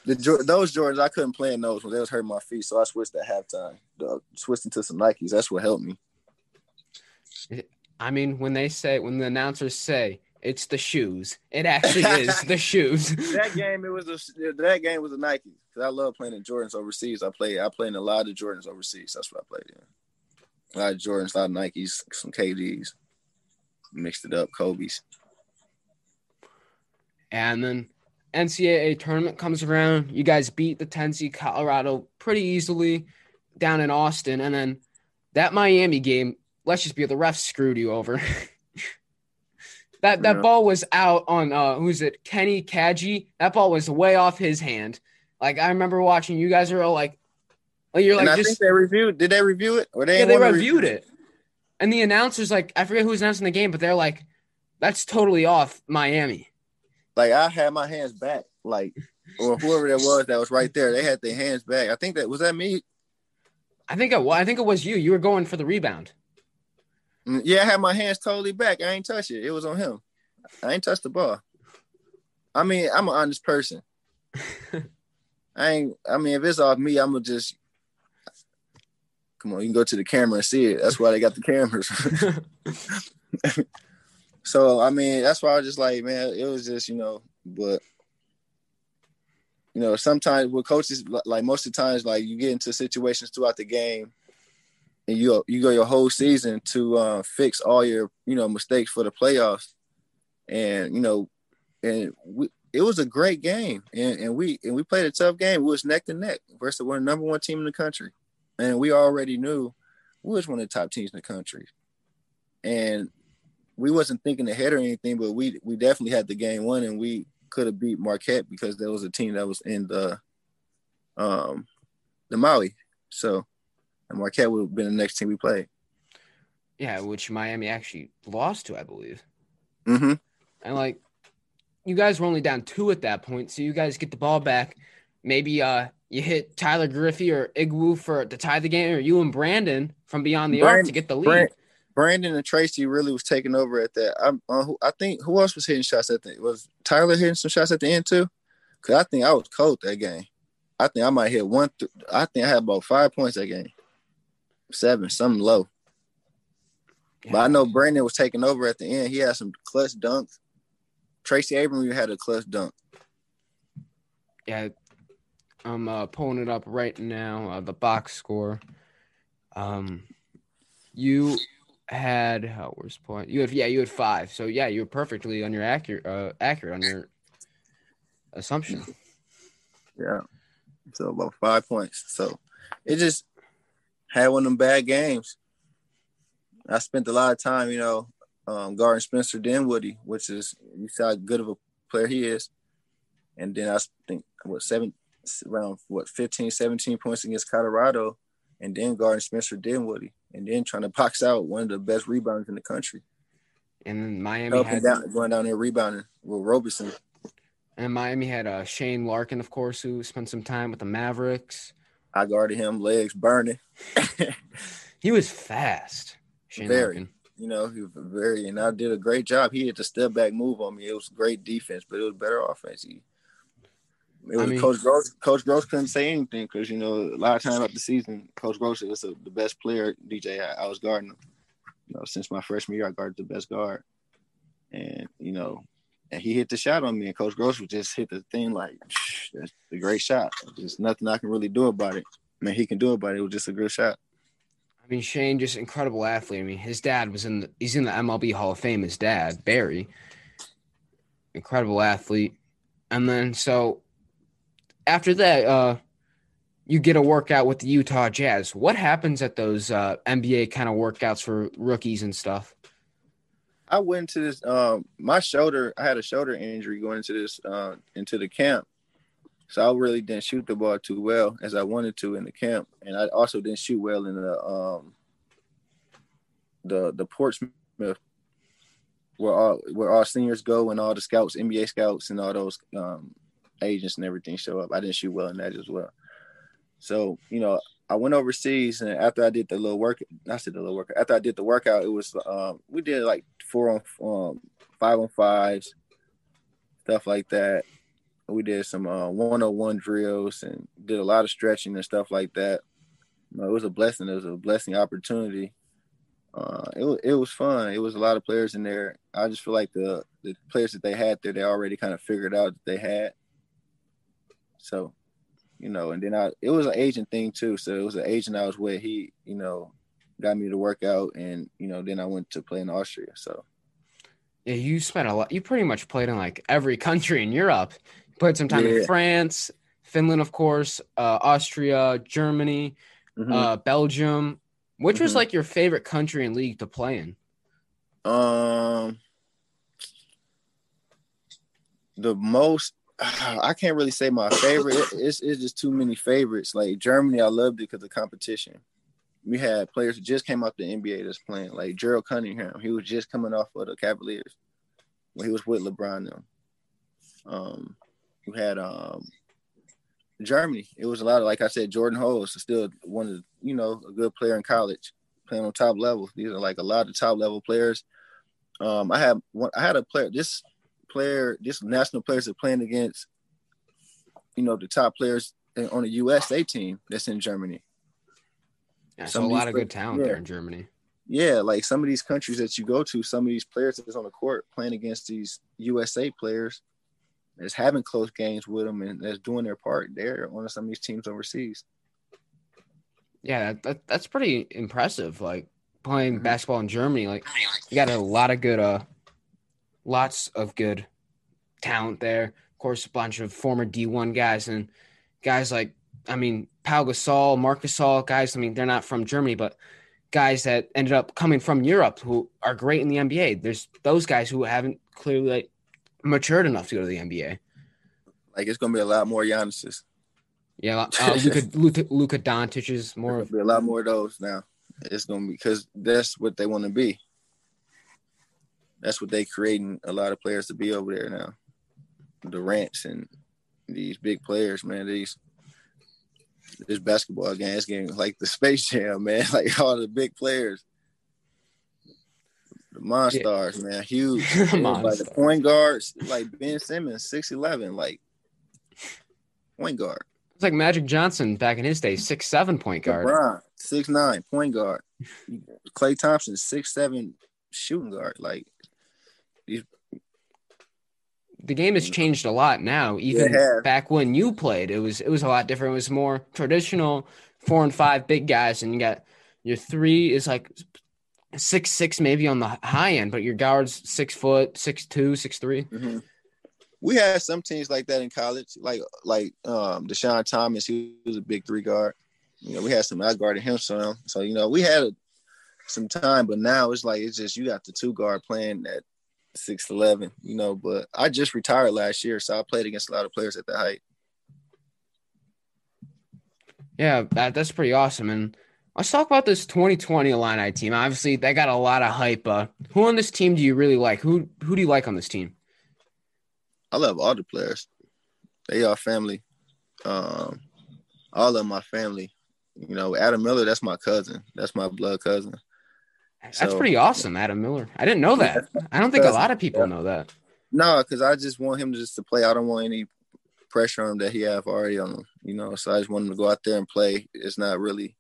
the those Jordans I couldn't play in those when they was hurting my feet, so I switched at halftime. Uh, switched into some Nikes. That's what helped me. I mean, when they say when the announcers say it's the shoes, it actually is the shoes. that game, it was a, that game was a Nike because I love playing in Jordans overseas. I play I played in a lot of Jordans overseas. That's what I played in. A lot of Jordans, a lot of Nikes, some KDs, mixed it up, Kobe's. And then NCAA tournament comes around. You guys beat the Tennessee Colorado pretty easily down in Austin. And then that Miami game, let's just be the refs screwed you over. that that yeah. ball was out on uh who's it? Kenny Kadji. That ball was way off his hand. Like I remember watching you guys are all like, like you're like and I just think they reviewed. Did they review it? Or they yeah, they reviewed review it. And the announcers like I forget who was announcing the game, but they're like, that's totally off Miami like I had my hands back, like or whoever that was that was right there. They had their hands back. I think that was that me. I think it. I think it was you. You were going for the rebound. Yeah, I had my hands totally back. I ain't touch it. It was on him. I ain't touched the ball. I mean, I'm an honest person. I ain't. I mean, if it's off me, I'm gonna just. Come on, you can go to the camera and see it. That's why they got the cameras. So I mean, that's why I was just like, man, it was just you know, but you know, sometimes with coaches, like most of the times, like you get into situations throughout the game, and you you go your whole season to uh, fix all your you know mistakes for the playoffs, and you know, and we, it was a great game, and, and we and we played a tough game. We was neck to neck versus one number one team in the country, and we already knew we was one of the top teams in the country, and we wasn't thinking ahead or anything, but we we definitely had the game won, and we could have beat Marquette because there was a team that was in the um the Maui. So and Marquette would have been the next team we played. Yeah, which Miami actually lost to, I believe. Mm-hmm. And like you guys were only down two at that point, so you guys get the ball back. Maybe uh you hit Tyler Griffey or Egwu for to tie the game, or you and Brandon from beyond the arc to get the lead. Brand, Brandon and Tracy really was taking over at that. I, uh, I think who else was hitting shots at the was Tyler hitting some shots at the end too? Cause I think I was cold that game. I think I might hit one. Th- I think I had about five points that game, seven, something low. Yeah. But I know Brandon was taking over at the end. He had some clutch dunks. Tracy Abrams had a clutch dunk. Yeah, I'm uh, pulling it up right now. Uh, the box score. Um, you had oh, where's point? You have yeah, you had five. So yeah, you were perfectly on your accurate uh, accurate on your assumption. Yeah. So about five points. So it just had one of them bad games. I spent a lot of time, you know, um, guarding Spencer Dinwiddie, which is you see how good of a player he is. And then I think what seven around what 15, 17 points against Colorado, and then guarding Spencer Dinwiddie and then trying to box out one of the best rebounders in the country. And Miami had down, going down there rebounding with Roberson. And Miami had uh, Shane Larkin, of course, who spent some time with the Mavericks. I guarded him, legs burning. he was fast. Shane very, Larkin. You know, he was very, and I did a great job. He had to step back move on me. It was great defense, but it was better offense. He, it was I mean, Coach Groce. Coach Groce couldn't say anything because you know a lot of times after the season, Coach Groce is the best player. DJ, I, I was guarding him. You know, since my freshman year, I guarded the best guard, and you know, and he hit the shot on me, and Coach Groce would just hit the thing like that's a great shot. There's nothing I can really do about it. I mean, he can do about it, but it was just a good shot. I mean, Shane, just incredible athlete. I mean, his dad was in the, he's in the MLB Hall of Fame. His dad, Barry, incredible athlete. And then so after that, uh, you get a workout with the Utah Jazz. What happens at those uh, NBA kind of workouts for rookies and stuff? I went to this. Um, my shoulder, I had a shoulder injury going into this uh, into the camp, so I really didn't shoot the ball too well as I wanted to in the camp, and I also didn't shoot well in the um, the the Portsmouth where all where all seniors go and all the scouts, NBA scouts, and all those um, agents and everything show up. I didn't shoot well in that as well. So, you know, I went overseas, and after I did the little work, I said the little work. After I did the workout, it was um, we did like four on um, five on fives, stuff like that. We did some uh, one on one drills and did a lot of stretching and stuff like that. It was a blessing. It was a blessing opportunity. Uh, it it was fun. It was a lot of players in there. I just feel like the the players that they had there, they already kind of figured out that they had. So, you know, and then I it was an agent thing too. So it was an agent I was with. He, you know, got me to work out, and you know, then I went to play in Austria. So. Yeah, you spent a lot. You pretty much played in like every country in Europe. You played some time yeah. in France, Finland, of course, uh, Austria, Germany, mm-hmm. uh, Belgium. Which mm-hmm. was like your favorite country and league to play in? Um, the most I can't really say my favorite. It's it's just too many favorites. Like Germany, I loved it because of competition. We had players who just came up the NBA that's playing, like Gerald Cunningham. He was just coming off of the Cavaliers when he was with LeBron. Them. Um, we had um Germany. It was a lot of like I said, Jordan is still one of the, you know a good player in college, playing on top level. These are like a lot of top level players. Um, I had one. I had a player. This player, this national players are playing against, you know, the top players on the USA team that's in Germany. Yeah, so a lot of good talent yeah. there in Germany. Yeah, like some of these countries that you go to, some of these players that's on the court playing against these USA players that's having close games with them and that's doing their part there on some of these teams overseas. Yeah, that, that's pretty impressive. Like playing mm-hmm. basketball in Germany, like you got a lot of good, uh, lots of good talent there. Of course, a bunch of former D1 guys and guys like, I mean, Pau Gasol, Marc Gasol, guys. I mean, they're not from Germany, but guys that ended up coming from Europe who are great in the NBA. There's those guys who haven't clearly like, matured enough to go to the NBA. Like it's gonna be a lot more Giannis's. Yeah, uh, Luka, Luka Luka Doncic is more. Be a lot more of those now. It's gonna be because that's what they want to be. That's what they creating a lot of players to be over there now. Durant's and these big players, man. These this basketball game is getting like the Space Jam, man. Like all the big players. The Monstars, yeah. man, huge. like the point guards, like Ben Simmons, six eleven, like point guard. It's like Magic Johnson back in his day, six seven point guard. LeBron, six nine point guard. Klay Thompson, six seven shooting guard. Like. The game has changed a lot now. Even back when you played, it was it was a lot different. It was more traditional four and five big guys, and you got your three is like six six maybe on the high end, but your guards six foot, six two, six three. Mm-hmm. We had some teams like that in college, like like um Deshaun Thomas, he was a big three guard. You know, we had some I guarded him some. So, you know, we had a, some time, but now it's like it's just you got the two guard playing at six eleven, you know, but I just retired last year, so I played against a lot of players at that height. Yeah, that, that's pretty awesome. And Let's talk about this 2020 Illini team. Obviously, they got a lot of hype. Uh, who on this team do you really like? Who who do you like on this team? I love all the players. They are family. Um, all of my family. You know, Adam Miller, that's my cousin. That's my blood cousin. That's so, pretty awesome, Adam Miller. I didn't know that. I don't think a lot of people know that. No, because I just want him just to play. I don't want any pressure on him that he have already on him. You know, so I just want him to go out there and play. It's not really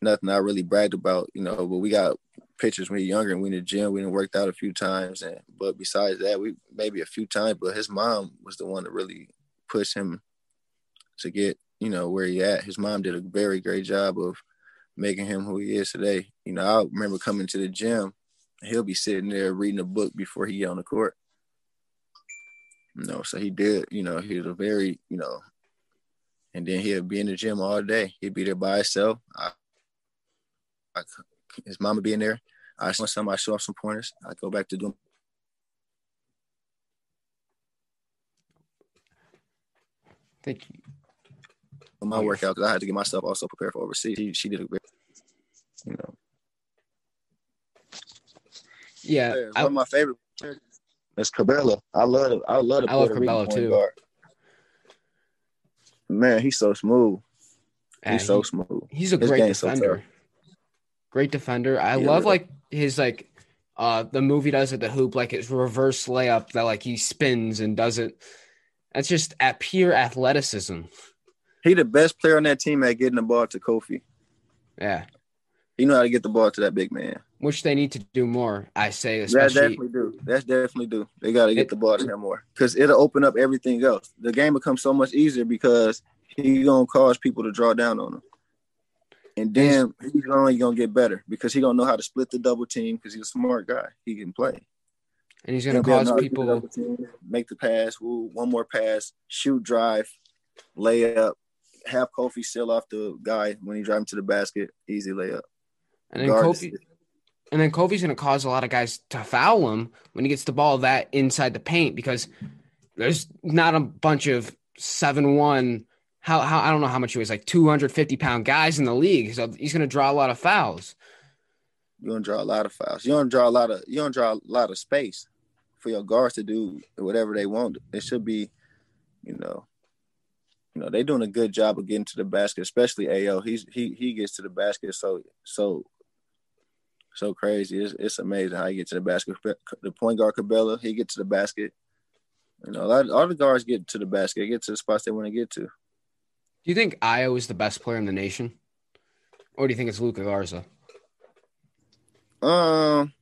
nothing I really bragged about, you know, but we got pictures when we were younger and we in the gym, we didn't worked out a few times. And but besides that, we maybe a few times, but his mom was the one that really pushed him to get, you know, where he at. His mom did a very great job of making him who he is today. You know, I remember coming to the gym, he'll be sitting there reading a book before he on the court. You know, so he did, you know, he was a very, you know, and then he'll be in the gym all day. He'd be there by himself. I, I, his mama being there. I show some, I show off some pointers. I go back to doing. Thank you. My workout because I had to get myself also prepared for overseas. She, she did a great, you know. Yeah, one I, of my favorite. That's Curbelo. I love it. I love the I love Curbelo too. Guard. Man, he's so smooth. Yeah, he's so smooth. He's a his great defender. So great defender. I yeah, love like his like uh the movie does at the hoop, like his reverse layup that like he spins and does it. That's just at pure athleticism. He the best player on that team at getting the ball to Kofi. Yeah. He know how to get the ball to that big man. Which they need to do more, I say. Especially, that definitely do. That's definitely do. They got to get it, the ball to him more because it'll open up everything else. The game becomes so much easier because he's gonna cause people to draw down on him, and then he's only gonna get better because he gonna know how to split the double team because he's a smart guy. He can play, and he's gonna cause people team, make the pass, Ooh, one more pass, shoot, drive, layup, have Kofi seal off the guy when he drive him to the basket, easy layup. And then Kofi, and then Kofi's going to cause a lot of guys to foul him when he gets the ball that inside the paint because there's not a bunch of seven one. How, how I don't know how much he was like 250 pound guys in the league, so he's going to draw a lot of fouls. You're going to draw a lot of fouls. You don't draw a lot of you don't draw a lot of space for your guards to do whatever they want. It should be, you know, you know, they're doing a good job of getting to the basket, especially Ayo. He's he he gets to the basket so so so crazy. It's, it's amazing how he gets to the basket. The point guard Curbelo, he gets to the basket. You know, a lot, all the guards get to the basket, they get to the spots they want to get to. Do you think Ayo is the best player in the nation, or do you think it's Luka Garza? Um,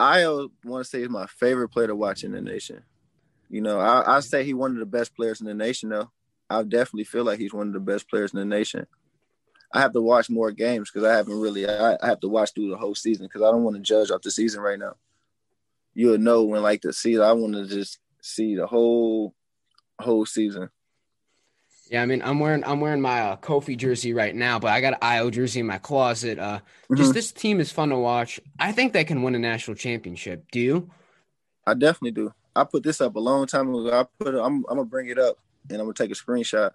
Ayo want to say is my favorite player to watch in the nation. You know, I, I say he one of the best players in the nation. Though I definitely feel like he's one of the best players in the nation. I have to watch more games because I haven't really. I, I, have to watch through the whole season because I don't want to judge off the season right now. You'll know when like the season. I want to just see the whole whole season. Yeah, I mean, I'm wearing I'm wearing my uh, Kofi jersey right now, but I got an Ayo jersey in my closet. Uh, mm-hmm. Just this team is fun to watch. I think they can win a national championship. Do you? I definitely do. I put this up a long time ago. I put I'm I'm gonna bring it up and I'm gonna take a screenshot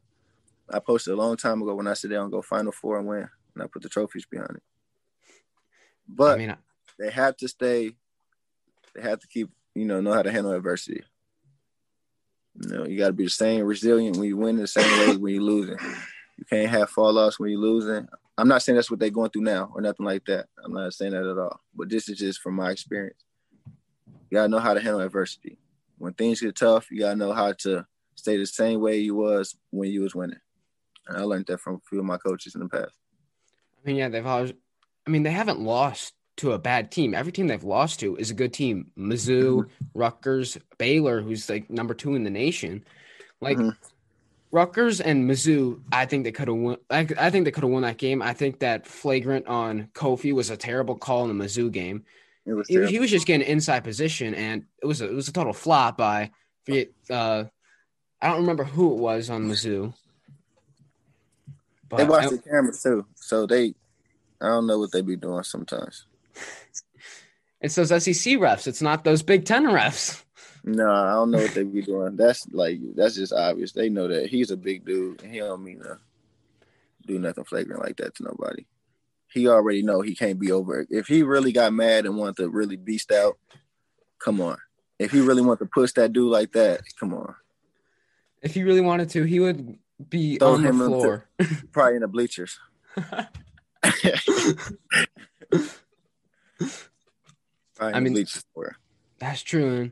I posted a long time ago when I said they're gonna go Final Four and win, and I put the trophies behind it. But I mean, I... they have to stay. They have to keep, you know, know how to handle adversity. You know, you got to be the same resilient when you win, the same way when you're losing. You can't have fall offs when you're losing. I'm not saying that's what they're going through now or nothing like that. I'm not saying that at all. But this is just from my experience. You gotta know how to handle adversity. When things get tough, you gotta know how to stay the same way you was when you was winning. And I learned that from a few of my coaches in the past. I mean, yeah, they've always, I mean, they haven't lost to a bad team. Every team they've lost to is a good team. Mizzou, mm-hmm. Rutgers, Baylor, who's like number two in the nation. Like mm-hmm. Rutgers and Mizzou, I think they could have won. I, I think they could have won that game. I think that flagrant on Kofi was a terrible call in the Mizzou game. It was he, he, was just getting inside position, and it was a, it was a total flop by. Uh, I don't remember who it was on Mizzou. But they watch the cameras too, so they I don't know what they be doing sometimes. It's those SEC refs. It's not those Big Ten refs. No, I don't know what they be doing. That's like that's just obvious. They know that he's a big dude and he don't mean to do nothing flagrant like that to nobody. He already know he can't be over it. If he really got mad and wanted to really beast out, come on. If he really wanted to push that dude like that, come on. If he really wanted to, he would be Throw on the floor. probably in the bleachers. I mean, bleachers that's true. And,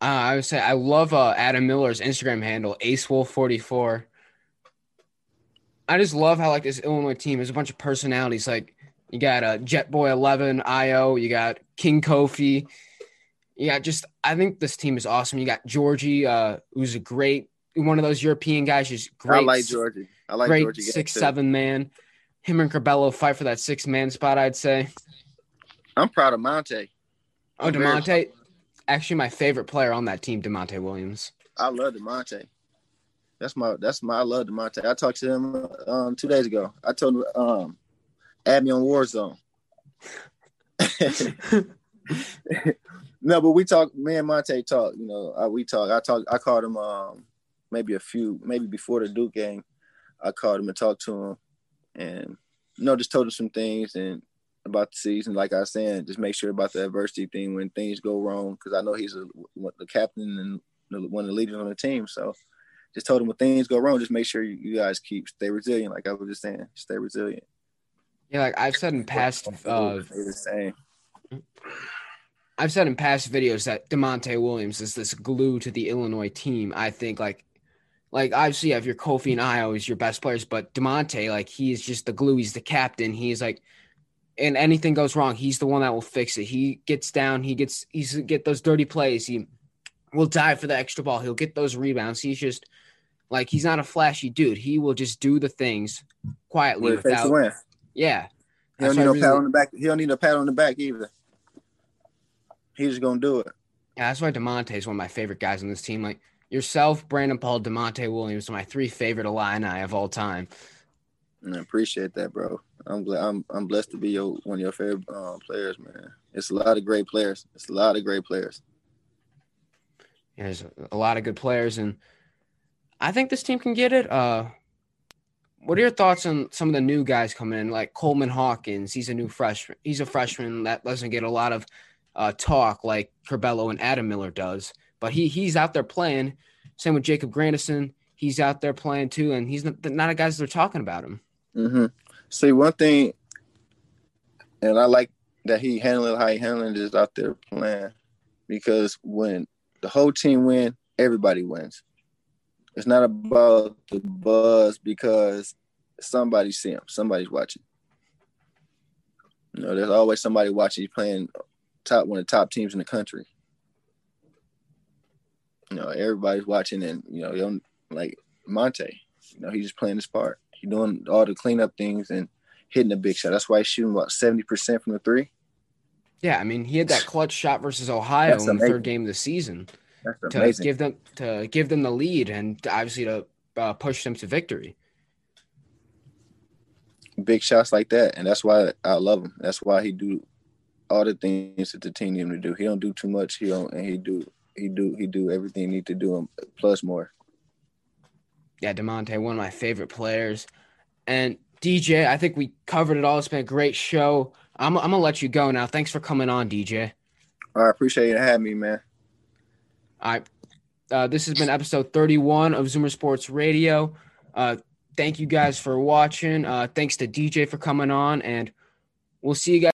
uh, I would say I love uh, Adam Miller's Instagram handle, AceWolf44. I just love how like this Illinois team is a bunch of personalities. Like you got a uh, Jetboy Eleven, Ayo, you got King Kofi. Yeah, just I think this team is awesome. You got Giorgi, uh, who's a great one of those European guys. Just great. I like Giorgi. I like great Giorgi six seven man. Him and Curbelo fight for that six man spot. I'd say. I'm proud of Monte. Oh, Da'Monte, actually my favorite player on that team, Da'Monte Williams. I love Da'Monte. That's my that's my I love Da'Monte. I talked to him um, two days ago. I told him um, add me on Warzone. no, but we talk. Me and Monte talk. You know, I, we talk. I talk. I called him um, maybe a few, maybe before the Duke game, I called him and talked to him, and you know, just told him some things and about the season. Like I was saying, just make sure about the adversity thing when things go wrong, because I know he's a, the captain and one of the leaders on the team. So just told him when things go wrong, just make sure you, guys keep stay resilient. Like I was just saying, stay resilient. Yeah, like I've said in past uh. I've said in past videos that Da'Monte Williams is this glue to the Illinois team. I think like like obviously you have your Kofi and Ayo as your best players, but Da'Monte, like he's just the glue, he's the captain. He's like and anything goes wrong, he's the one that will fix it. He gets down, he gets he's get those dirty plays. He will dive for the extra ball. He'll get those rebounds. He's just like he's not a flashy dude. He will just do the things quietly without. Yeah, he don't need no really, pat on the back. He don't need a pat on the back either. He's just gonna do it. Yeah, that's why Da'Monte is one of my favorite guys on this team. Like yourself, Brandon Paul, Da'Monte Williams, my three favorite Illini of all time. I appreciate that, bro. I'm glad. I'm I'm blessed to be your one of your favorite um, players, man. It's a lot of great players. It's a lot of great players. Yeah, there's a lot of good players, and I think this team can get it. Uh, what are your thoughts on some of the new guys coming in, like Coleman Hawkins? He's a new freshman. He's a freshman that doesn't get a lot of uh, talk like Curbelo and Adam Miller does, but he he's out there playing. Same with Jacob Grandison. He's out there playing too, and he's not, not a guys that are talking about him. Mm-hmm. See, one thing, and I like that he handled how he handled it is out there playing, because when the whole team win, everybody wins. It's not about the buzz because somebody see him, somebody's watching. You know, there's always somebody watching. He's playing top one of the top teams in the country. You know, everybody's watching, and you know, you like Monte. You know, he's just playing his part. He's doing all the cleanup things and hitting a big shot. That's why he's shooting about seventy percent from the three. Yeah, I mean, he had that clutch shot versus Ohio in the third game of the season to give them to give them the lead and obviously to uh, push them to victory. Big shots like that, and that's why I love him. That's why he do all the things that the team need him to do. He don't do too much. He don't, and he do he do he do everything he need to do, plus more. Yeah, Da'Monte, one of my favorite players, and DJ. I think we covered it all. It's been a great show. I'm I'm gonna let you go now. Thanks for coming on, DJ. I appreciate you having me, man. All right. Uh, this has been episode 31 of Zoomer Sports Radio. Uh, thank you guys for watching. Uh, thanks to DJ for coming on, and we'll see you guys.